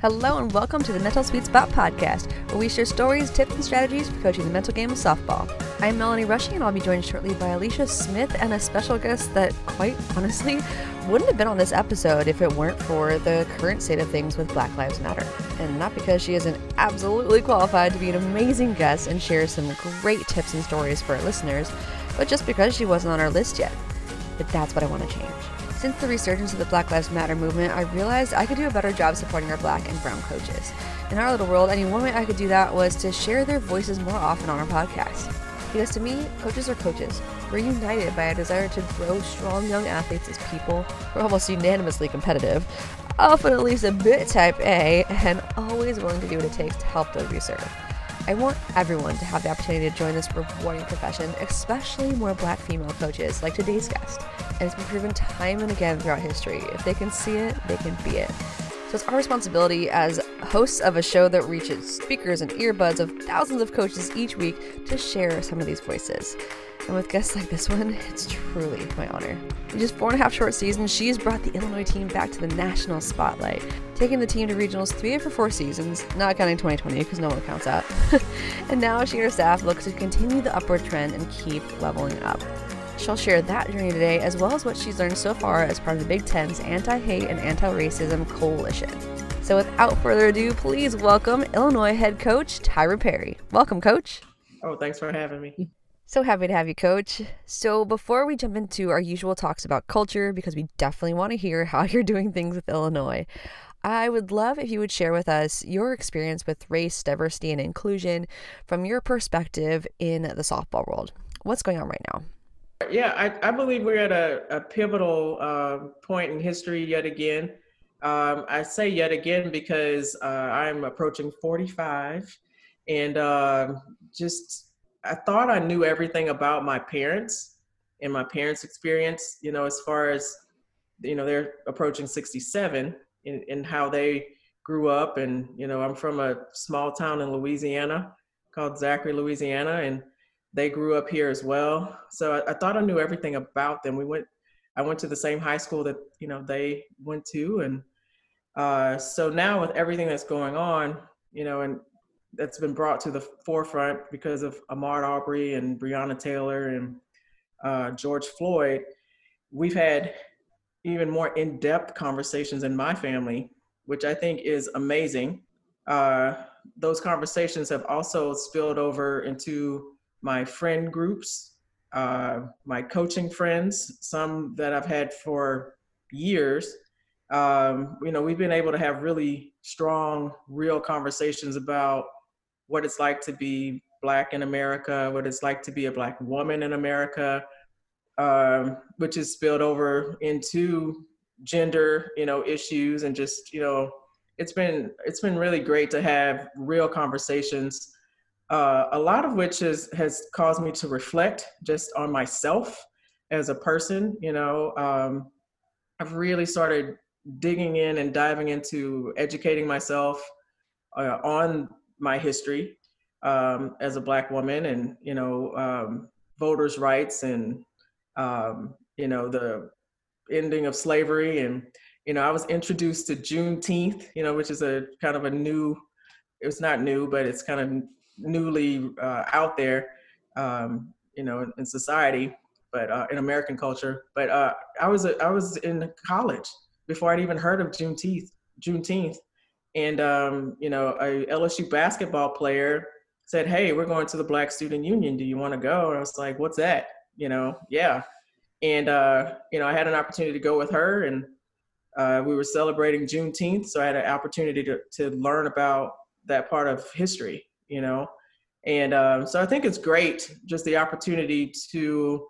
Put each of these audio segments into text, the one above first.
Hello and welcome to the Mental Sweet Spot podcast, where we share stories, tips, and strategies for coaching the mental game of softball. I'm Melanie Rushing, and I'll be joined shortly by Alicia Smith and a special guest that, quite honestly, wouldn't have been on this episode if it weren't for the current state of things with Black Lives Matter. And not because she isn't absolutely qualified to be an amazing guest and share some great tips and stories for our listeners, but just because she wasn't on our list yet. But that's what I want to change. Since the resurgence of the Black Lives Matter movement, I realized I could do a better job supporting our black and brown coaches. In our little world, I one way I could do that was to share their voices more often on our podcast. Because to me, coaches are coaches. We're united by a desire to grow strong young athletes as people. We're almost unanimously competitive, often at least a bit type A, and always willing to do what it takes to help those we serve. I want everyone to have the opportunity to join this rewarding profession, especially more black female coaches like today's guest. And it's been proven time and again throughout history if they can see it, they can be it. So it's our responsibility as hosts of a show that reaches speakers and earbuds of thousands of coaches each week to share some of these voices. And with guests like this one, it's truly my honor. In just four and a half short seasons, she's brought the Illinois team back to the national spotlight, taking the team to regionals three of her four seasons, not counting 2020 because no one counts that. and now she and her staff look to continue the upward trend and keep leveling up. She'll share that journey today, as well as what she's learned so far as part of the Big Ten's anti hate and anti racism coalition. So, without further ado, please welcome Illinois head coach Tyra Perry. Welcome, coach. Oh, thanks for having me. So happy to have you, coach. So, before we jump into our usual talks about culture, because we definitely want to hear how you're doing things with Illinois, I would love if you would share with us your experience with race, diversity, and inclusion from your perspective in the softball world. What's going on right now? Yeah, I, I believe we're at a, a pivotal uh, point in history yet again. Um, I say yet again because uh, I'm approaching 45 and uh, just I thought I knew everything about my parents and my parents' experience, you know, as far as, you know, they're approaching 67 and, in how they grew up. And, you know, I'm from a small town in Louisiana called Zachary, Louisiana. And they grew up here as well. So I, I, thought I knew everything about them. We went, I went to the same high school that you know they went to, and uh, so now with everything that's going on, you know, and that's been brought to the forefront because of Ahmaud Arbery and Breonna Taylor and uh, George Floyd, we've had even more in-depth conversations in my family, which I think is amazing. Uh, those conversations have also spilled over into my friend groups, uh, my coaching friends, some that I've had for years. Um, you know, we've been able to have really strong, real conversations about what it's like to be Black in America, what it's like to be a Black woman in America, um, which is spilled over into gender, you know, issues and just, you know, it's been it's been really great to have real conversations uh, a lot of which is, has caused me to reflect just on myself as a person. You know, um, I've really started digging in and diving into educating myself uh, on my history um, as a Black woman and, you know, um, voters' rights and, um, you know, the ending of slavery. And, you know, I was introduced to Juneteenth, you know, which is a kind of a new, it's not new, but it's kind of newly uh, out there, um, you know, in, in society, but uh, in American culture. But uh, I was a, I was in college before I'd even heard of Juneteenth. Juneteenth, and um, you know, a LSU basketball player said, "Hey, we're going to the Black Student Union. Do you want to go?" And I was like, "What's that?" You know, yeah. And uh, you know, I had an opportunity to go with her, and uh, we were celebrating Juneteenth, so I had an opportunity to to learn about that part of history you know? And um, so i think it's great just the opportunity to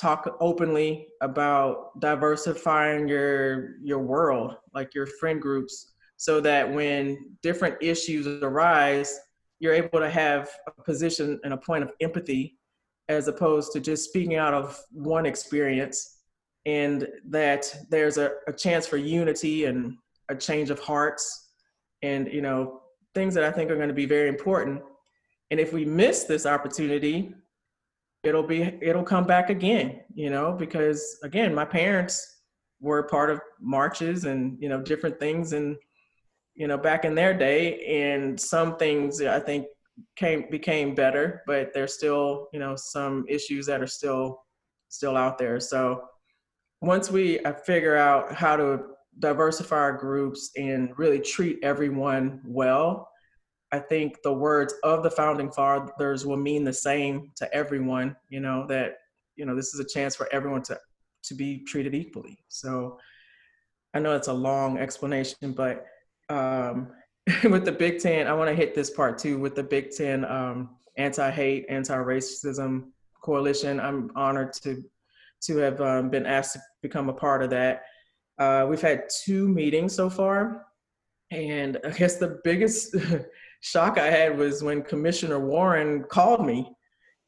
talk openly about diversifying your your world like your friend groups so that when different issues arise you're able to have a position and a point of empathy as opposed to just speaking out of one experience and that there's a, a chance for unity and a change of hearts and you know things that I think are going to be very important. And if we miss this opportunity, it'll be it'll come back again, you know, because again, my parents were part of marches and you know different things and you know, back in their day, and some things I think came became better, but there's still, you know, some issues that are still still out there. So once we uh, figure out how to diversify our groups and really treat everyone well, I think the words of the founding fathers will mean the same to everyone, you know, that, you know, this is a chance for everyone to, to be treated equally. So I know it's a long explanation, but um, with the Big Ten, I want to hit this part too. With the Big Ten um, anti-hate, anti-racism coalition, I'm honored to to have um, been asked to become a part of that. Uh, we've had two meetings so far, and I guess the biggest shock I had was when Commissioner Warren called me,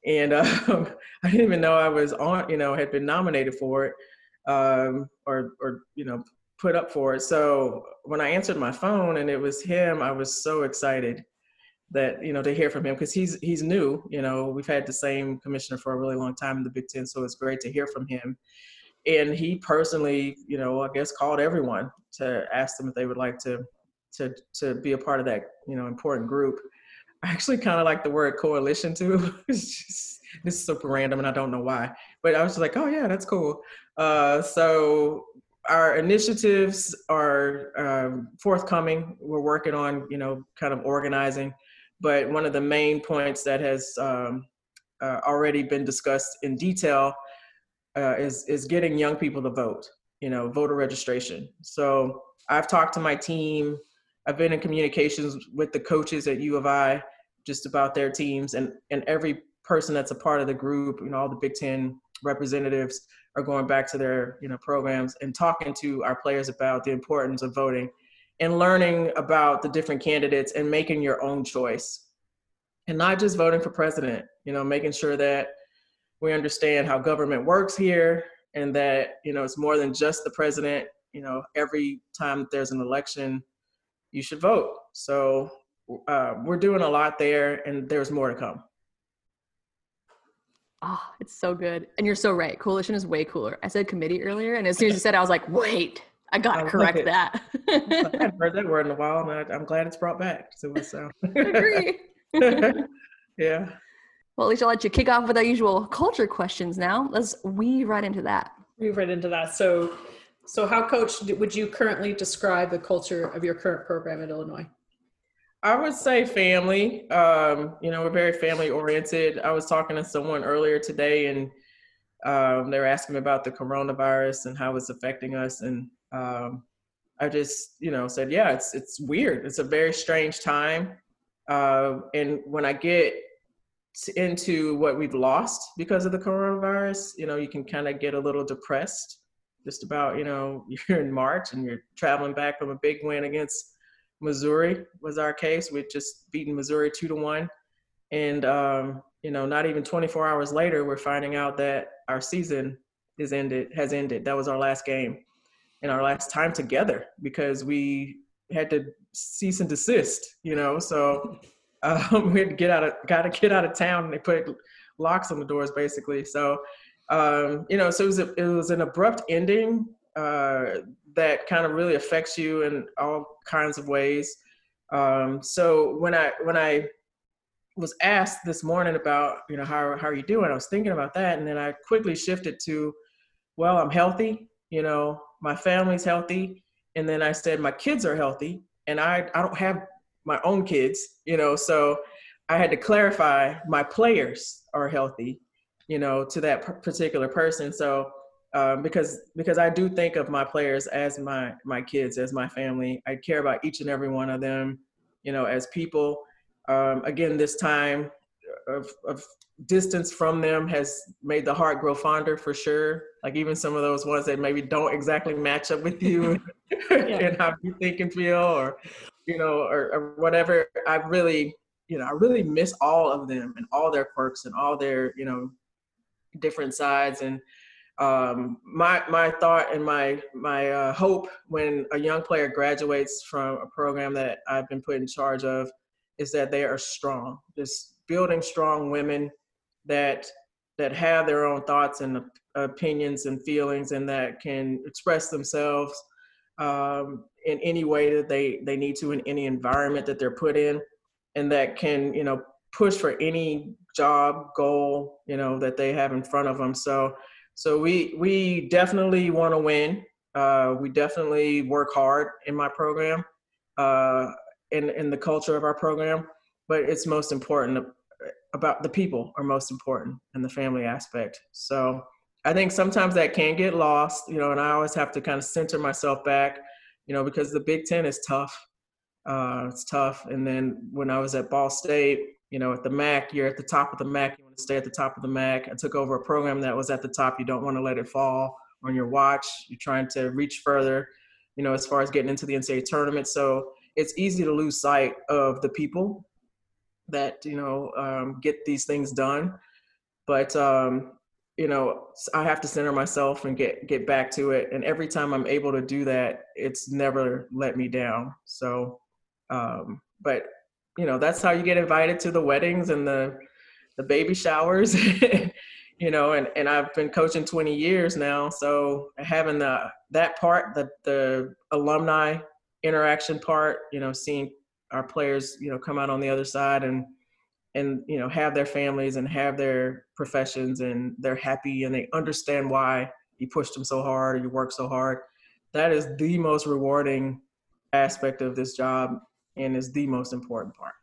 and um, I didn't even know I was on, you know, had been nominated for it, um, or or you know, put up for it. So when I answered my phone and it was him, I was so excited that you know to hear from him because he's he's new. You know, we've had the same commissioner for a really long time in the Big Ten, so it's great to hear from him. And he personally, you know, I guess called everyone to ask them if they would like to to to be a part of that you know important group. I actually kind of like the word coalition too. just, this is super random and I don't know why, but I was just like, oh yeah, that's cool. Uh, so our initiatives are um, forthcoming. We're working on you know kind of organizing, but one of the main points that has um, uh, already been discussed in detail uh, is is getting young people to vote. You know, voter registration. So I've talked to my team I've been in communications with the coaches at U of I just about their teams and and every person that's a part of the group, you know, all the Big Ten representatives are going back to their, you know, programs and talking to our players about the importance of voting and learning about the different candidates and making your own choice. And not just voting for president, you know, making sure that we understand how government works here and that, you know, it's more than just the president. You know, every time there's an election, you should vote. So uh, we're doing a lot there, and there's more to come. Oh, it's so good. And you're so right. Coalition is way cooler. I said committee earlier, and as soon as you said, it, I was like, wait, I got to correct that. I have heard that word in a while, and I, am glad it's brought back. So, so. agree. yeah. Well, at least I'll let you kick off with our usual culture questions now. Let's weave right into that. Weave right into that. So, so, how, Coach, would you currently describe the culture of your current program at Illinois? I would say family. Um, you know, we're very family oriented. I was talking to someone earlier today, and um, they were asking me about the coronavirus and how it's affecting us, and um, I just, you know, said, yeah, it's it's weird. It's a very strange time, uh, and when I get into what we've lost because of the coronavirus, you know, you can kind of get a little depressed just about you know you're in March and you're traveling back from a big win against Missouri was our case. We'd just beaten Missouri two to one, and um, you know not even 24 hours later we're finding out that our season is ended has ended. That was our last game and our last time together because we had to cease and desist. You know, so um, we had to get out of got to get out of town. And they put locks on the doors basically. So um, you know, so it was, a, it was an abrupt ending uh, that kind of really affects you in all kinds of ways. Um, so when I when I was asked this morning about you know how how are you doing, I was thinking about that, and then I quickly shifted to, well, I'm healthy. You know, my family's healthy, and then I said my kids are healthy, and I I don't have my own kids. You know, so I had to clarify my players are healthy you know, to that particular person. So um, because because I do think of my players as my my kids, as my family. I care about each and every one of them, you know, as people. Um, again, this time of, of distance from them has made the heart grow fonder for sure. Like even some of those ones that maybe don't exactly match up with you and how you think and feel, or you know, or, or whatever. I really, you know, I really miss all of them and all their quirks and all their, you know, different sides and um, my my thought and my my uh, hope when a young player graduates from a program that I've been put in charge of is that they are strong, just building strong women that that have their own thoughts and opinions and feelings and that can express themselves um, in any way that they they need to in any environment that they're put in, and that can you know push for any job goal you know that they have in front of them. So so we we definitely want to win. Uh, we definitely work hard in my program, uh, in in the culture of our program. But it's most important about the people are most important and the family aspect. So I think sometimes that can get lost, you know, and I always have to kind of center myself back, you know, because the Big Ten is tough. Uh, it's tough. And then when I was at Ball State, you know, at the MAC, you're at the top of the MAC. You want to stay at the top of the MAC. I took over a program that was at the top. You don't want to let it fall on your watch. You're trying to reach further, you know, as far as getting into the NCAA tournament. So it's easy to lose sight of the people that you know um, get these things done. But um, you know, I have to center myself and get get back to it. And every time I'm able to do that, it's never let me down. So, um, but you know, that's how you get invited to the weddings and the the baby showers. you know, and, and I've been coaching 20 years now. So having the that part, the the alumni interaction part, you know, seeing our players, you know, come out on the other side and and you know have their families and have their professions and they're happy and they understand why you pushed them so hard or you worked so hard. That is the most rewarding aspect of this job and is the most important part.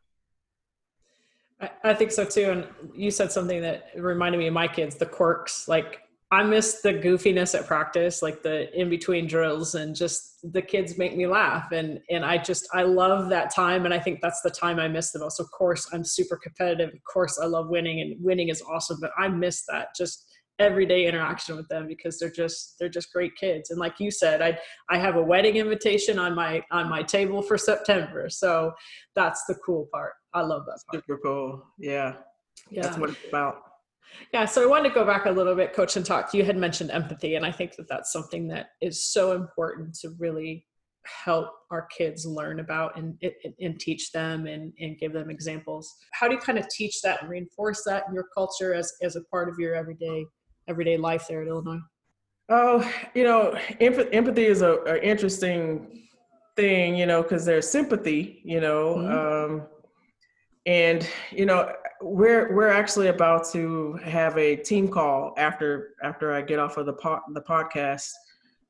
I, I think so too. And you said something that reminded me of my kids, the quirks. Like I miss the goofiness at practice, like the in between drills and just the kids make me laugh. And, and I just, I love that time. And I think that's the time I miss the most. Of course, I'm super competitive. Of course, I love winning and winning is awesome, but I miss that just everyday interaction with them because they're just, they're just great kids. And like you said, I, I have a wedding invitation on my, on my table for September. So that's the cool part. I love that part. Super cool. Yeah. Yeah. That's what it's about. Yeah, so I wanted to go back a little bit, Coach, and talk. You had mentioned empathy, and I think that that's something that is so important to really help our kids learn about and, and teach them and, and give them examples. How do you kind of teach that and reinforce that in your culture as, as a part of your everyday everyday life there at Illinois? Oh, you know, empathy is a, a interesting thing, you know, because there's sympathy, you know, mm-hmm. um, and you know, we're we're actually about to have a team call after after I get off of the po- the podcast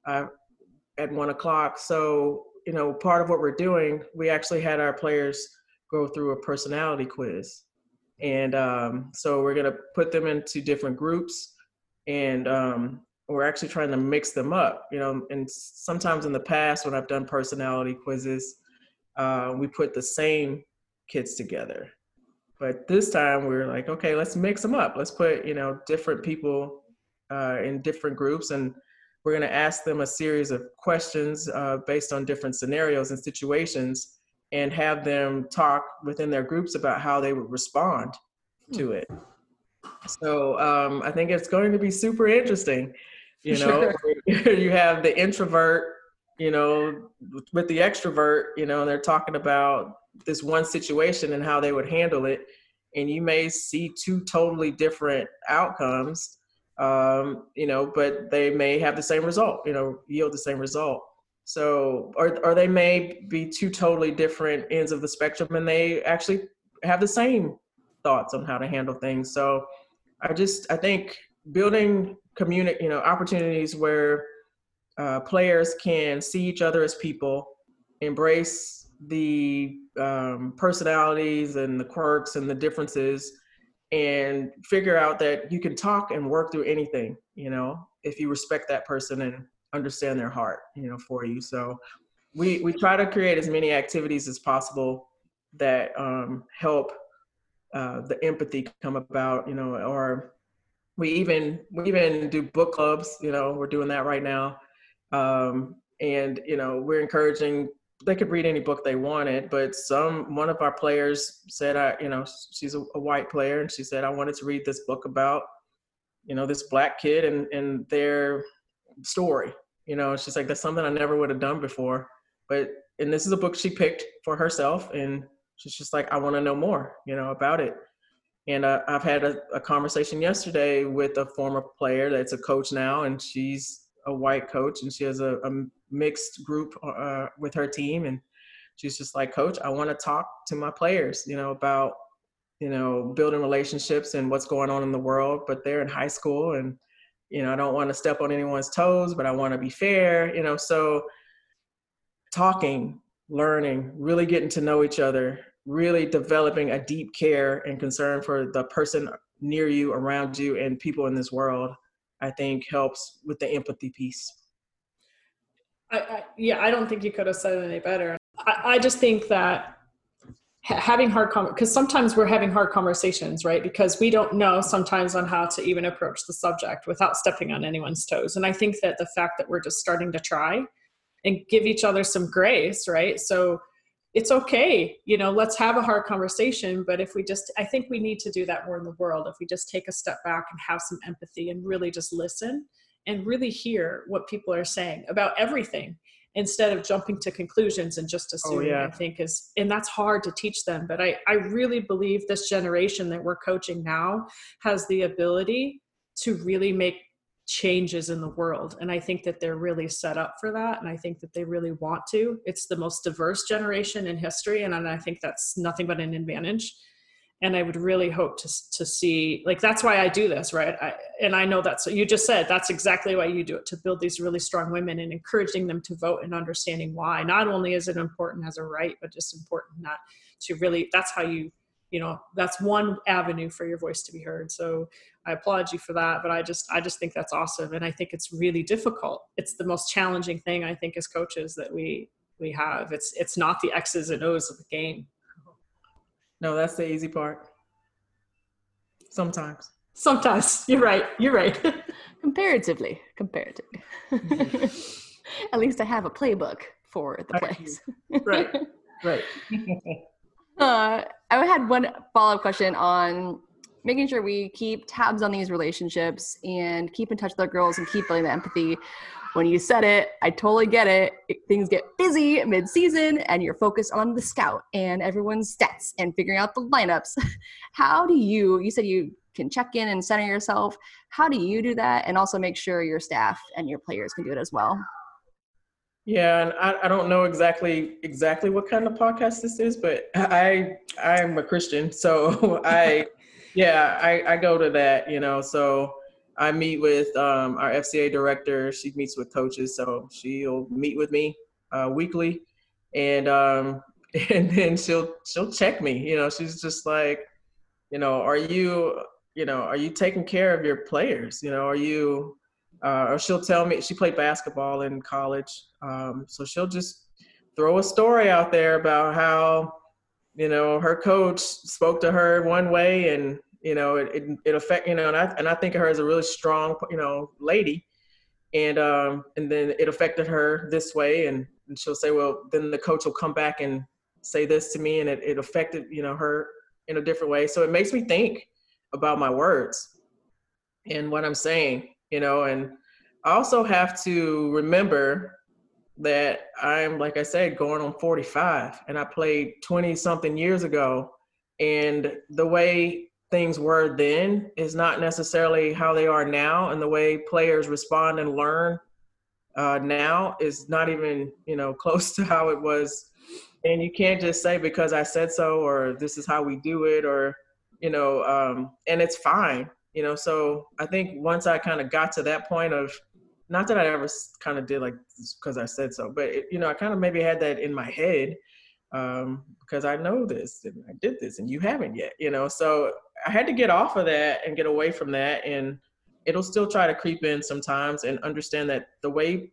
uh, at one o'clock. So you know, part of what we're doing, we actually had our players go through a personality quiz, and um, so we're gonna put them into different groups, and um, we're actually trying to mix them up. You know, and sometimes in the past when I've done personality quizzes, uh, we put the same kids together but this time we are like, okay, let's mix them up. Let's put, you know, different people uh, in different groups and we're going to ask them a series of questions uh, based on different scenarios and situations and have them talk within their groups about how they would respond to it. So um, I think it's going to be super interesting. You know, sure. you have the introvert, you know, with the extrovert, you know, and they're talking about this one situation and how they would handle it. And you may see two totally different outcomes um, you know but they may have the same result you know yield the same result. So or, or they may be two totally different ends of the spectrum and they actually have the same thoughts on how to handle things. So i just i think building community you know opportunities where uh, players can see each other as people embrace the um, personalities and the quirks and the differences and figure out that you can talk and work through anything you know if you respect that person and understand their heart you know for you. So we we try to create as many activities as possible that um, help uh, the empathy come about you know or we even we even do book clubs you know we're doing that right now. Um, and you know we're encouraging they could read any book they wanted, but some one of our players said, "I, you know, she's a, a, white player, and she said I wanted to read this book about, you know, this black kid and and their story. You know, she's like, that's something I never would have done before, but and this is a book she picked for herself, and she's just like, I want to know more, you know, about it. And uh, I've had a, a conversation yesterday with a former player that's a coach now, and she's a white coach, and she has a, a mixed group uh, with her team, and she's just like, Coach, I want to talk to my players, you know, about you know building relationships and what's going on in the world. But they're in high school, and you know, I don't want to step on anyone's toes, but I want to be fair, you know. So talking, learning, really getting to know each other, really developing a deep care and concern for the person near you, around you, and people in this world, I think helps with the empathy piece. I, I, yeah, I don't think you could have said it any better. I, I just think that having hard because sometimes we're having hard conversations right? Because we don't know sometimes on how to even approach the subject without stepping on anyone's toes. And i think that the fact that we're just starting to try and give each other some grace right? So it's okay you know let's have a hard conversation. But if we just i think we need to do that more in the world. If we just take a step back and have some empathy and really just listen and really hear what people are saying about everything instead of jumping to conclusions and just oh, assuming oh, yeah. i think is and that's hard to teach them but i i really believe this generation that we're coaching now has the ability to really make changes in the world and i think that they're really set up for that and i think that they really want to it's the most diverse generation in history and i think that's nothing but an advantage and i would really hope to, to see like that's why i do this right I, and i know that's you just said that's exactly why you do it to build these really strong women and encouraging them to vote and understanding why not only is it important as a right but just important not to really that's how you you know that's one avenue for your voice to be heard so I applaud you for that, but I just I just think that's awesome, and I think it's really difficult. It's the most challenging thing I think as coaches that we we have. It's it's not the X's and O's of the game. No, that's the easy part. Sometimes. Sometimes you're right. You're right. comparatively, comparatively. At least I have a playbook for the plays. right. Right. uh, I had one follow up question on making sure we keep tabs on these relationships and keep in touch with our girls and keep building the empathy. When you said it, I totally get it. Things get busy mid season and you're focused on the scout and everyone's stats and figuring out the lineups. How do you, you said you can check in and center yourself. How do you do that? And also make sure your staff and your players can do it as well. Yeah, and I, I don't know exactly exactly what kind of podcast this is, but I I'm a Christian, so I yeah, I, I go to that, you know. So I meet with um, our FCA director. She meets with coaches, so she'll meet with me uh, weekly, and um, and then she'll she'll check me. You know, she's just like, you know, are you you know are you taking care of your players? You know, are you uh, or she'll tell me she played basketball in college, um, so she'll just throw a story out there about how you know, her coach spoke to her one way and, you know, it, it, it affect, you know, and I, and I think of her as a really strong, you know, lady. And, um, and then it affected her this way. And, and she'll say, well, then the coach will come back and say this to me. And it, it affected, you know, her in a different way. So it makes me think about my words and what I'm saying, you know, and I also have to remember that I'm, like I said, going on 45 and I played 20 something years ago. And the way things were then is not necessarily how they are now. And the way players respond and learn uh, now is not even, you know, close to how it was. And you can't just say because I said so or this is how we do it or, you know, um, and it's fine, you know. So I think once I kind of got to that point of, not that I ever kind of did like because I said so, but it, you know, I kind of maybe had that in my head um, because I know this and I did this and you haven't yet, you know. So I had to get off of that and get away from that, and it'll still try to creep in sometimes and understand that the way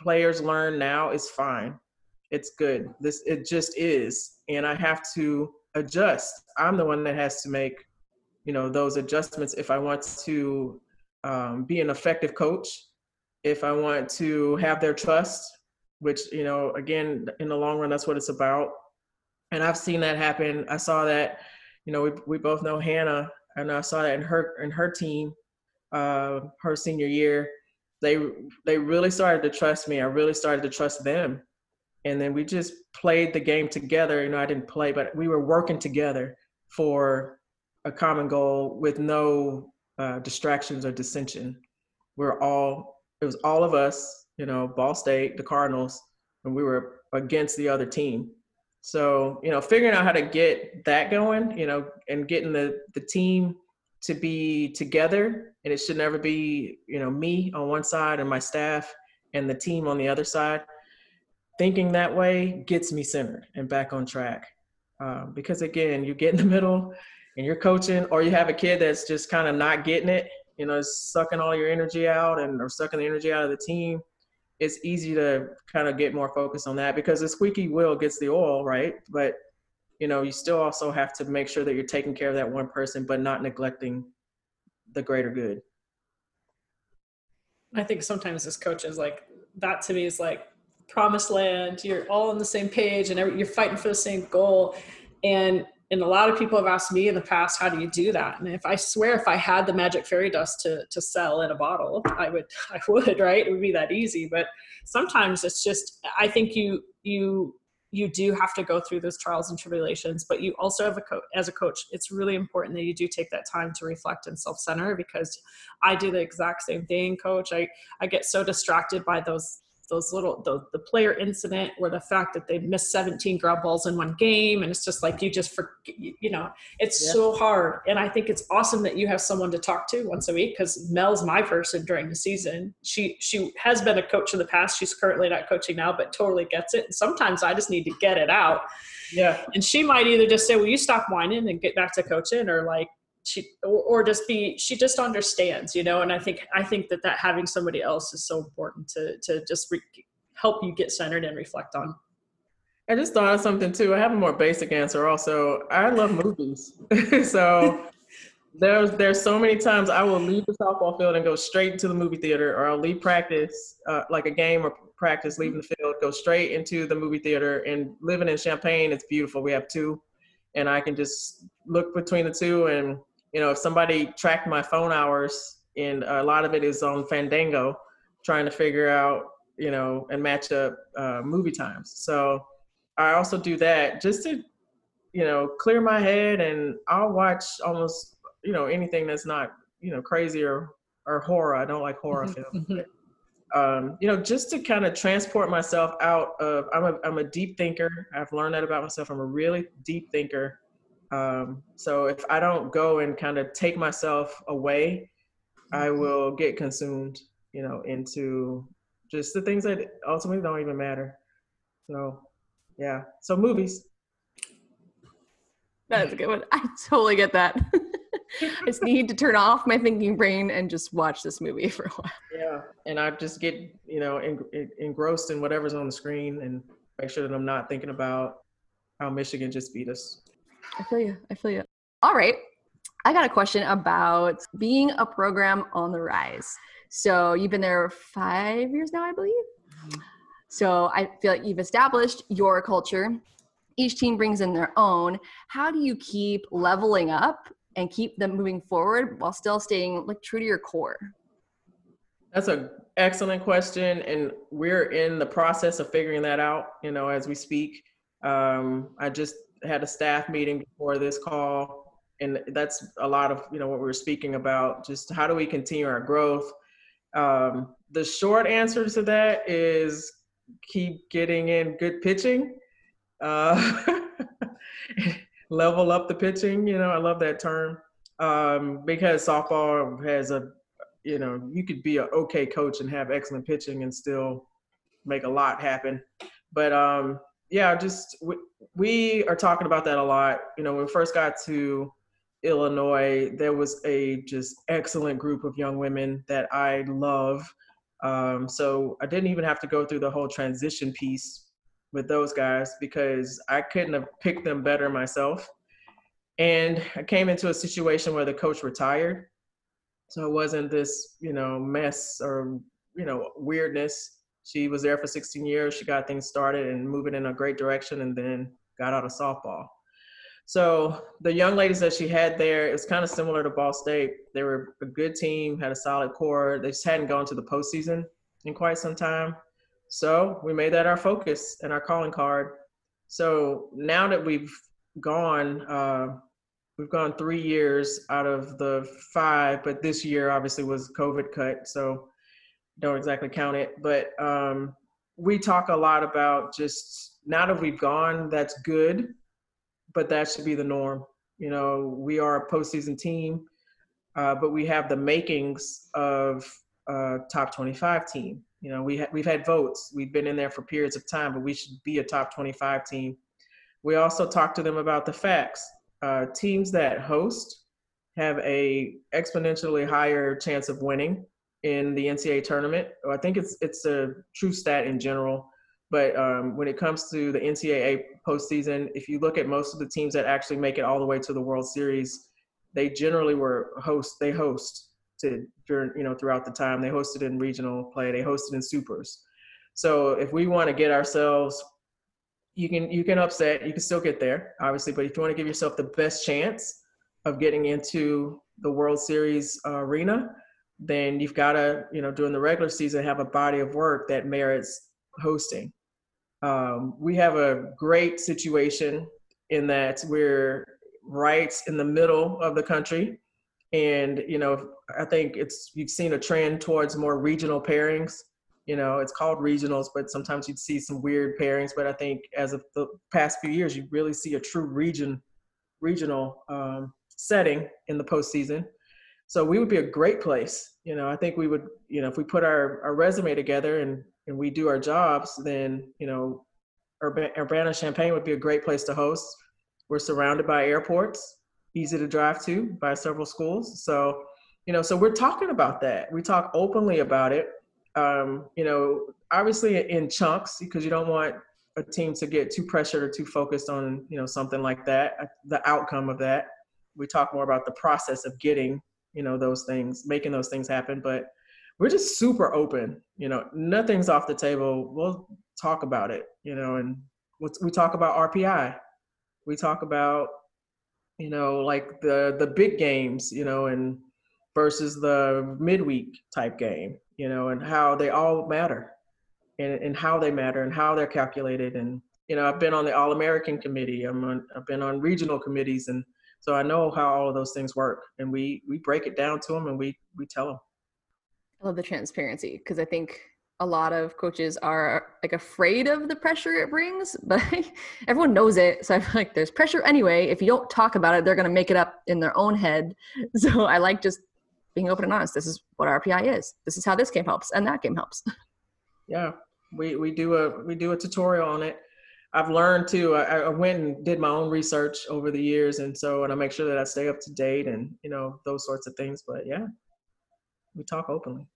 players learn now is fine. It's good. This it just is, and I have to adjust. I'm the one that has to make, you know, those adjustments if I want to um, be an effective coach if I want to have their trust, which, you know, again, in the long run, that's what it's about. And I've seen that happen. I saw that, you know, we, we both know Hannah, and I saw that in her in her team, uh, her senior year. They they really started to trust me. I really started to trust them, and then we just played the game together. You know, I didn't play, but we were working together for a common goal with no uh, distractions or dissension. We're all it was all of us you know, Ball State, the Cardinals, and we were against the other team. So, you know, figuring out how to get that going, you know, and getting the the team to be together and it should never be, you know, me on one side and my staff and the team on the other side. Thinking that way gets me centered and back on track. Um, because again, you get in the middle and you're coaching, or you have a kid that's just kind of not getting it, you know, sucking all your energy out and or sucking the energy out of the team it's easy to kind of get more focused on that because the squeaky wheel gets the oil, right? But you know, you still also have to make sure that you're taking care of that one person, but not neglecting the greater good. I think sometimes as coaches, like that to me is like promised land. You're all on the same page and you're fighting for the same goal. And and a lot of people have asked me in the past how do you do that? And if i swear if i had the magic fairy dust to to sell in a bottle i would i would right? It would be that easy. But sometimes it's just i think you you you do have to go through those trials and tribulations but you also have a coach as a coach it's really important that you do take that time to reflect and self-center because i do the exact same thing coach. I i get so distracted by those those little the, the player incident or the fact that they missed 17 ground balls in one game and it's just like you just for you know it's yeah. so hard. And i think it's awesome that you have someone to talk to once a week because mel's my person during the season. She she has been a coach in the past. She's currently not coaching now but totally gets it. And sometimes i just need to get it out. Yeah. And she might either just say well you stop whining and get back to coaching or like she or, or, just be she just understands you know and i think i think that that having somebody else is so important to to just re- help you get centered and reflect on. I just thought of something too i have a more basic answer also i love movies. So there's there's so many times i will leave the softball field and go straight to the movie theater or i'll leave practice uh, like a game or practice leaving the field go straight into the movie theater and living in Champaign it's beautiful we have two and i can just look between the two and you know, if somebody tracked my phone hours, and a lot of it is on Fandango, trying to figure out, you know, and match up uh, movie times. So I also do that just to, you know, clear my head, and I'll watch almost, you know, anything that's not, you know, crazy or or horror. I don't like horror films. Um, you know, just to kind of transport myself out of, I'm a, I'm a deep thinker. I've learned that about myself. I'm a really deep thinker. Um, so if I don't go and kind of take myself away, I mm-hmm. will get consumed, you know, into just the things that ultimately don't even matter. So, yeah. So movies. That's a good one. I totally get that. I just need to turn off my thinking brain and just watch this movie for a while. Yeah, and I just get you know engrossed in whatever's on the screen and make sure that I'm not thinking about how Michigan just beat us. I feel you. I feel you. All right. I got a question about being a program on the rise. So you've been there five years now, I believe. Mm-hmm. So I feel like you've established your culture. Each team brings in their own. How do you keep leveling up and keep them moving forward while still staying like true to your core? That's an excellent question, and we're in the process of figuring that out. You know, as we speak. Um, I just had a staff meeting before this call, and that's a lot of you know what we were speaking about. Just how do we continue our growth? Um, the short answer to that is keep getting in good pitching. Uh, level up the pitching. You know, I love that term um, because softball has a, you know, you could be an okay coach and have excellent pitching and still make a lot happen. But um, yeah, just we, we are talking about that a lot. You know, when we first got to Illinois, there was a just excellent group of young women that I love. Um, so I didn't even have to go through the whole transition piece with those guys because I couldn't have picked them better myself. And I came into a situation where the coach retired. So it wasn't this, you know, mess or, you know, weirdness she was there for 16 years. She got things started and moving in a great direction and then got out of softball. So the young ladies that she had there, it was kind of similar to Ball State. They were a good team, had a solid core. They just hadn't gone to the postseason in quite some time. So we made that our focus and our calling card. So now that we've gone, uh, we've gone three years out of the five, but this year obviously was COVID cut. So don't exactly count it, but um, we talk a lot about just now that we've gone, that's good, but that should be the norm. You know, we are a postseason team, uh, but we have the makings of a top 25 team. You know, we ha- we've had votes. We've been in there for periods of time, but we should be a top 25 team. We also talk to them about the facts. Uh, teams that host have a exponentially higher chance of winning in the NCAA tournament. I think it's it's a true stat in general, but um, when it comes to the NCAA postseason, if you look at most of the teams that actually make it all the way to the World Series, they generally were host. They host to during you know throughout the time. They hosted in regional play. They hosted in supers. So if we want to get ourselves, you can you can upset. You can still get there, obviously. But if you want to give yourself the best chance of getting into the World Series uh, arena, then you've got to, you know, during the regular season, have a body of work that merits hosting. Um, we have a great situation in that we're right in the middle of the country. And, you know, I think it's, you've seen a trend towards more regional pairings. You know, it's called regionals, but sometimes you'd see some weird pairings. But I think as of the past few years, you really see a true region, regional um, setting in the postseason. So we would be a great place. You know, I think we would, you know, if we put our, our resume together and, and we do our jobs, then, you know, Urbana Champaign would be a great place to host. We're surrounded by airports, easy to drive to by several schools. So, you know, so we're talking about that. We talk openly about it. Um, you know, obviously in chunks because you don't want a team to get too pressured or too focused on, you know, something like that, the outcome of that. We talk more about the process of getting you know those things making those things happen but we're just super open you know nothing's off the table. We'll talk about it you know and we talk about rpi we talk about you know like the the big games you know and versus the midweek type game you know and how they all matter and, and how they matter and how they're calculated and you know i've been on the all american committee. I'm on i've been on regional committees and so I know how all of those things work, and we we break it down to them, and we we tell them. I love the transparency because I think a lot of coaches are like afraid of the pressure it brings, but everyone knows it. So I feel like there's pressure anyway. If you don't talk about it, they're going to make it up in their own head. So I like just being open and honest. This is what RPI is. This is how this game helps, and that game helps. Yeah, we we do a we do a tutorial on it, I've learned to. I, I, went and did my own research over the years, and so and I make sure that I stay up to date and you know those sorts of things. But yeah, we talk openly.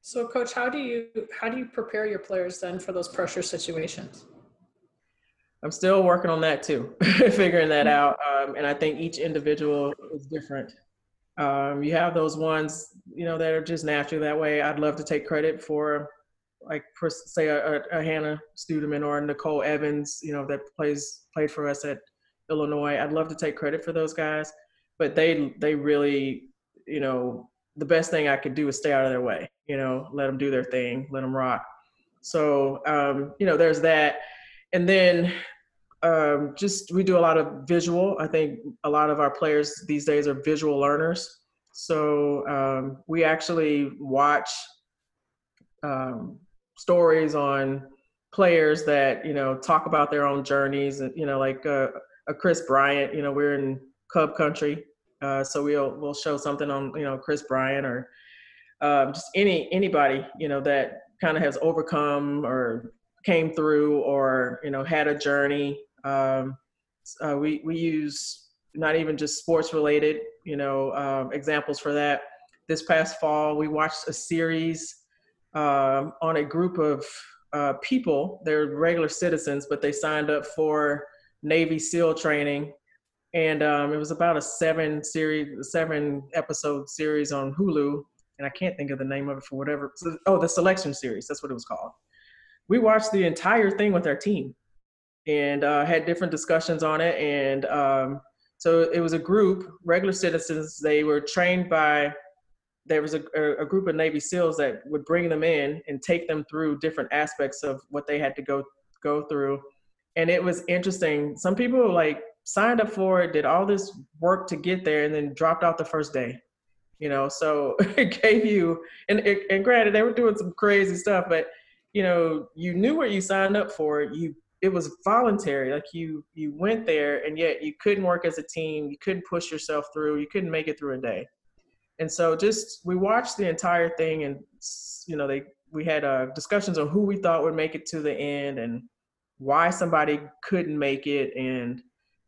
So, coach, how do you how do you prepare your players then for those pressure situations? I'm still working on that too, figuring that out. Um, and I think each individual is different. Um, you have those ones, you know, that are just naturally that way. I'd love to take credit for like say a, a, Hannah Studeman or Nicole Evans, you know, that plays played for us at Illinois. I'd love to take credit for those guys, but they they really, you know, the best thing I could do is stay out of their way. You know, let them do their thing, let them rock. So um, you know, there's that, and then um, just we do a lot of visual. I think a lot of our players these days are visual learners. So um, we actually watch um, stories on players that you know talk about their own journeys and you know like uh, a Kris Bryant you know we're in Cub country uh, so we'll we'll show something on you know Kris Bryant or um, just any anybody you know that kind of has overcome or came through or you know had a journey. Um, uh, we we use not even just sports related you know um, examples for that. This past fall we watched a series um, on a group of uh, people. They're regular citizens, but they signed up for Navy SEAL training, and um, it was about a seven series, seven episode series on Hulu, and I can't think of the name of it for whatever. Oh, the selection series. That's what it was called. We watched the entire thing with our team, and uh, had different discussions on it, and um, so it was a group, regular citizens. They were trained by there was a, a group of Navy SEALs that would bring them in and take them through different aspects of what they had to go go through, and it was interesting. Some people like signed up for it, did all this work to get there, and then dropped out the first day. you know. So it gave you, and and granted, they were doing some crazy stuff, but you know, you knew what you signed up for. You it was voluntary, like you you went there, and yet you couldn't work as a team. You couldn't push yourself through. You couldn't make it through a day. And so just we watched the entire thing, and you know, they we had uh, discussions on who we thought would make it to the end and why somebody couldn't make it. And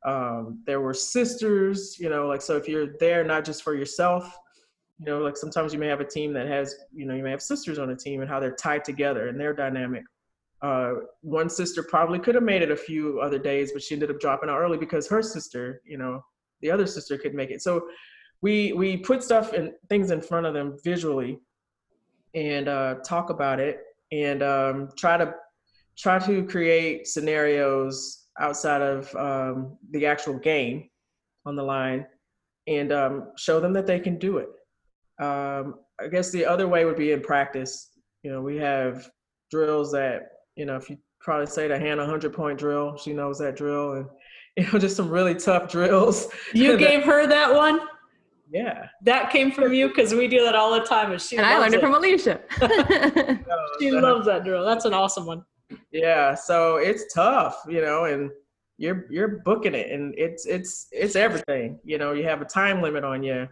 um, there were sisters you know like so if you're there not just for yourself you know like sometimes you may have a team that has you know you may have sisters on a team and how they're tied together and their dynamic. Uh, one sister probably could have made it a few other days but she ended up dropping out early because her sister you know the other sister could make it. So we we put stuff and things in front of them visually and uh, talk about it and um, try to try to create scenarios outside of um, the actual game on the line and um, show them that they can do it. Um, I guess the other way would be in practice. You know, we have drills that, you know, if you probably say to Hannah 100 point drill, she knows that drill. And, you know, just some really tough drills. You gave her that one? Yeah. That came from you because we do that all the time. And, she and I learned it, it from Alicia. she loves that drill. That's an awesome one. Yeah. So it's tough, you know, and you're you're booking it and it's it's it's everything. You know, you have a time limit on you.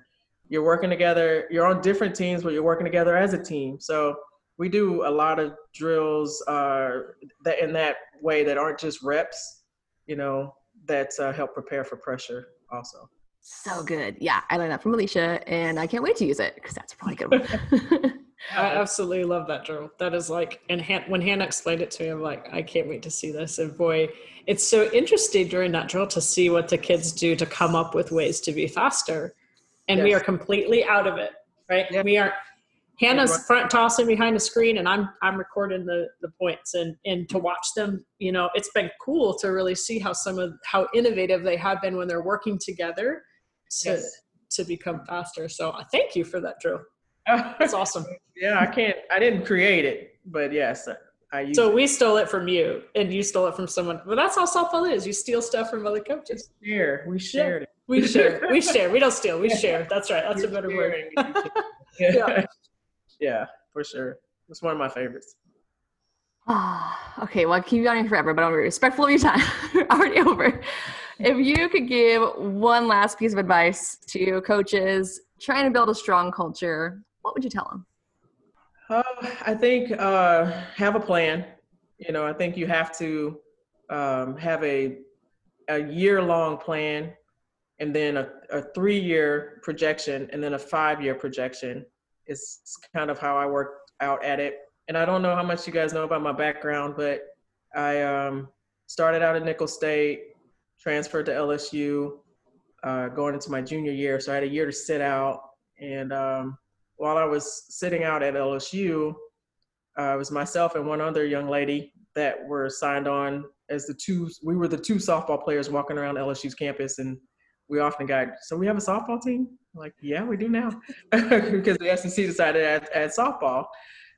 You're working together, you're on different teams, but you're working together as a team. So we do a lot of drills uh, that in that way that aren't just reps, you know, that uh, help prepare for pressure also. So good. Yeah, I learned that from Alicia, and I can't wait to use it because that's a probably good one. I absolutely love that drill. That is like, and Han- when Hannah explained it to me, I'm like, I can't wait to see this. And boy, it's so interesting during that drill to see what the kids do to come up with ways to be faster. And yes. we are completely out of it, right? Yeah. We are. Hannah's front tossing behind the screen, and I'm I'm recording the the points, and and to watch them, you know, it's been cool to really see how some of how innovative they have been when they're working together to yes. to become faster. So uh, thank you for that drill. That's awesome. yeah, I can't. I didn't create it, but yes, I. so it. we stole it from you, and you stole it from someone. But that's how softball is. You steal stuff from other coaches. We share. We shared yeah. it. We share. We share. We don't steal. We yeah. share. That's right. That's We're a better sharing. word. yeah. yeah, for sure. It's one of my favorites. Ah, okay. Well, I'll keep you on forever, but I'm respectful of your time. already over if you could give one last piece of advice to coaches trying to build a strong culture, what would you tell them? Uh, I think uh, have a plan. You know, I think you have to um, have a a year long plan, and then a, a three year projection, and then a five year projection. Is kind of how I worked out at it. And I don't know how much you guys know about my background, but I um, started out at Nicholls State transferred to LSU uh, going into my junior year. So I had a year to sit out. And um, while I was sitting out at LSU, uh, it was myself and one other young lady that were signed on as the two. We were the two softball players walking around LSU's campus, and we often got. So we have a softball team. Like, yeah, we do now, because the SEC decided at, at softball.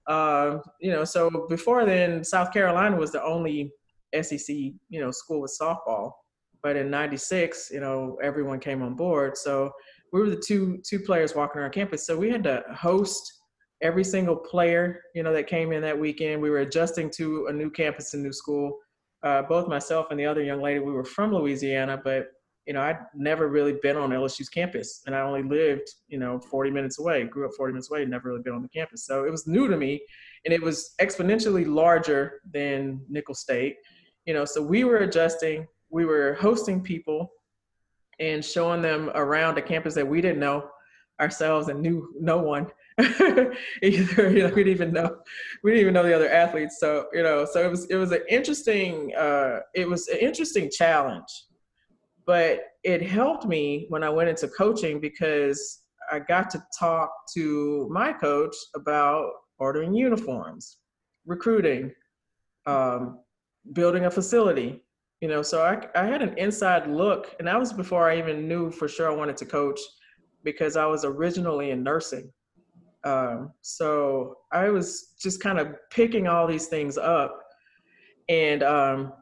Uh, you know, so before then, South Carolina was the only SEC, you know, school with softball. But in '96, you know, everyone came on board. So we were the two two players walking around campus. So we had to host every single player, you know, that came in that weekend. We were adjusting to a new campus and new school. Uh, both myself and the other young lady, we were from Louisiana, but you know, I'd never really been on LSU's campus, and I only lived, you know, 40 minutes away. Grew up 40 minutes away, never really been on the campus, so it was new to me, and it was exponentially larger than Nicholls State. You know, so we were adjusting we were hosting people and showing them around a campus that we didn't know ourselves and knew no one. Either you know, we didn't even know we didn't even know the other athletes. So you know so it was it was an interesting uh, it was an interesting challenge. But it helped me when i went into coaching because i got to talk to my coach about ordering uniforms recruiting um, building a facility you know so I, I had an inside look and that was before i even knew for sure i wanted to coach because i was originally in nursing um, so i was just kind of picking all these things up and um,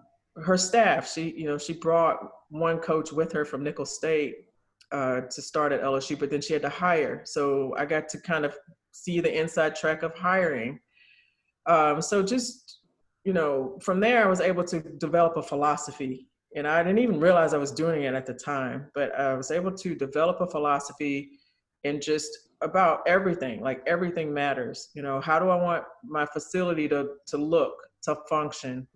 her staff she you know she brought one coach with her from nicholls state uh, to start at LSU, but then she had to hire. So I got to kind of see the inside track of hiring. Um, so just, you know, from there, I was able to develop a philosophy. And I didn't even realize I was doing it at the time, but I was able to develop a philosophy and just about everything like everything matters. You know how do i want my facility to to look to function?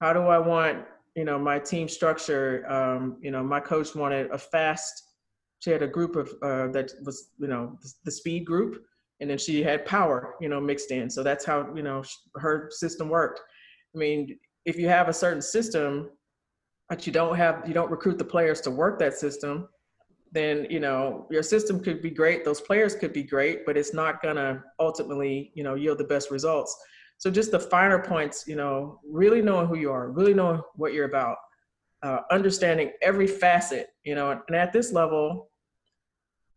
How do i want you know my team structure? Um, you know my coach wanted a fast she had a group of uh, that was you know the, the, speed group and then she had power you know mixed in. So that's how you know her system worked i mean if you have a certain system but you don't have you don't recruit the players to work that system then you know your system could be great those players could be great but it's not to ultimately you know yield the best results. So just the finer points you know really knowing who you are really knowing what you're about uh, understanding every facet you know and at this level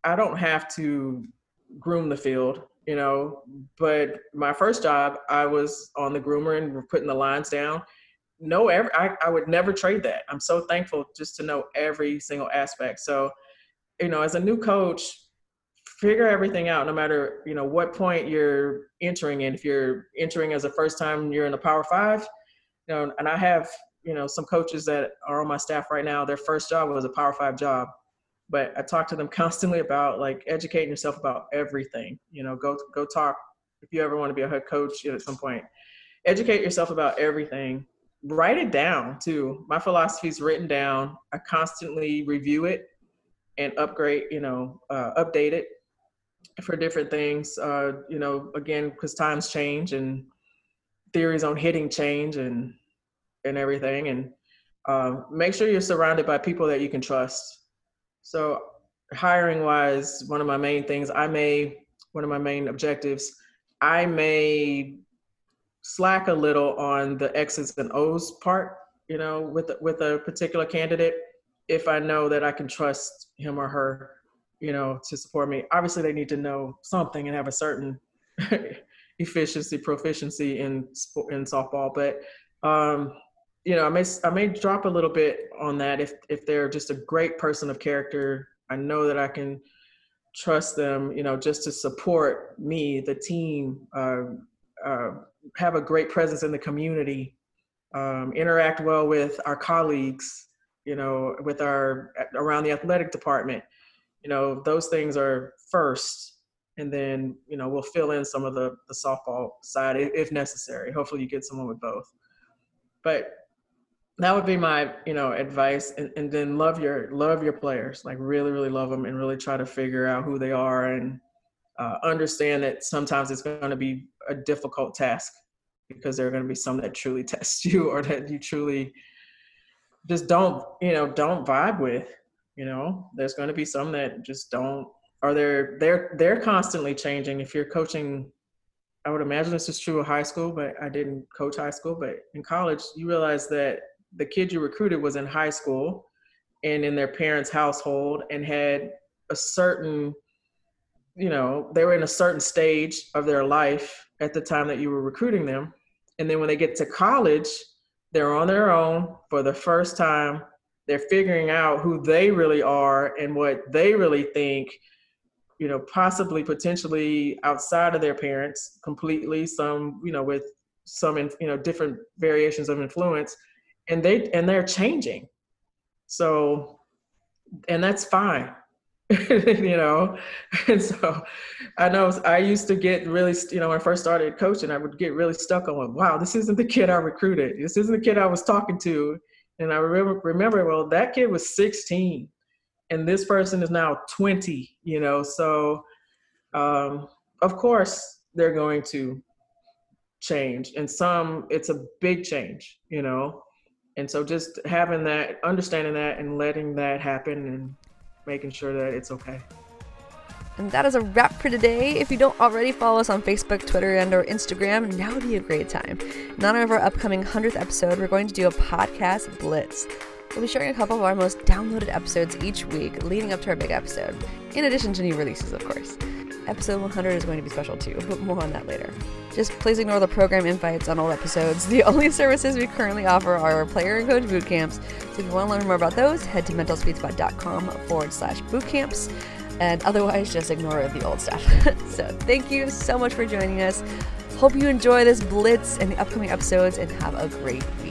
i don't have to groom the field you know but my first job i was on the groomer and putting the lines down no every I, I would never trade that i'm so thankful just to know every single aspect so you know, as a new coach, figure everything out no matter, you know, what point you're entering in. If you're entering as a first time you're in a power five, you know, and I have, you know, some coaches that are on my staff right now, their first job was a power five job. But I talk to them constantly about like educating yourself about everything. You know, go go talk if you ever want to be a head coach at some point. Educate yourself about everything. Write it down too. My philosophy is written down. I constantly review it and upgrade, you know, uh, update it for different things. Uh, you know, again, because times change and theories on hitting change and and everything, and uh, make sure you're surrounded by people that you can trust. So, hiring wise, one of my main things, I may one of my main objectives, I may slack a little on the X's and O's part. You know, with with a particular candidate if I know that I can trust him or her, you know, to support me. Obviously, they need to know something and have a certain efficiency, proficiency in in softball. But um, you know, I may I may drop a little bit on that if if they're just a great person of character. I know that I can trust them, you know, just to support me, the team, uh, uh, have a great presence in the community, um, interact well with our colleagues, you know, with our around the athletic department. You know, those things are first, and then you know we'll fill in some of the the softball side if necessary. Hopefully, you get someone with both. But that would be my you know advice, and, and then love your love your players, like really really love them, and really try to figure out who they are and uh, understand that sometimes it's going to be a difficult task because there are going to be some that truly test you or that you truly just don't you know don't vibe with you know? There's going to be some that just don't or they're they're they're constantly changing. If you're coaching i would imagine this is true of high school but i didn't coach high school but in college you realize that the kid you recruited was in high school and in their parents household and had a certain you know they were in a certain stage of their life at the time that you were recruiting them and then when they get to college they're on their own for the first time. They're figuring out who they really are and what they really think, you know, possibly potentially outside of their parents completely, some, you know, with some, you know, different variations of influence. And they, and they're changing. So, and that's fine. you know and so i know i used to get really you know when i first started coaching i would get really stuck on wow this isn't the kid i recruited this isn't the kid i was talking to and i remember remember well that kid was 16 and this person is now 20 you know so um, of course they're going to change and some it's a big change you know and so just having that understanding that and letting that happen and making sure that it's okay. And that is a wrap for today. If you don't already follow us on Facebook, Twitter, and or Instagram, now would be a great time. In honor of our upcoming 100th episode, we're going to do a podcast blitz. We'll be sharing a couple of our most downloaded episodes each week leading up to our big episode, in addition to new releases, of course. Episode 100 is going to be special too, but more on that later. Just please ignore the program invites on old episodes. The only services we currently offer are player and coach boot camps. So if you want to learn more about those, head to mentalspeedspot.com forward slash boot camps. And otherwise, just ignore the old stuff. so thank you so much for joining us. Hope you enjoy this blitz and the upcoming episodes and have a great week.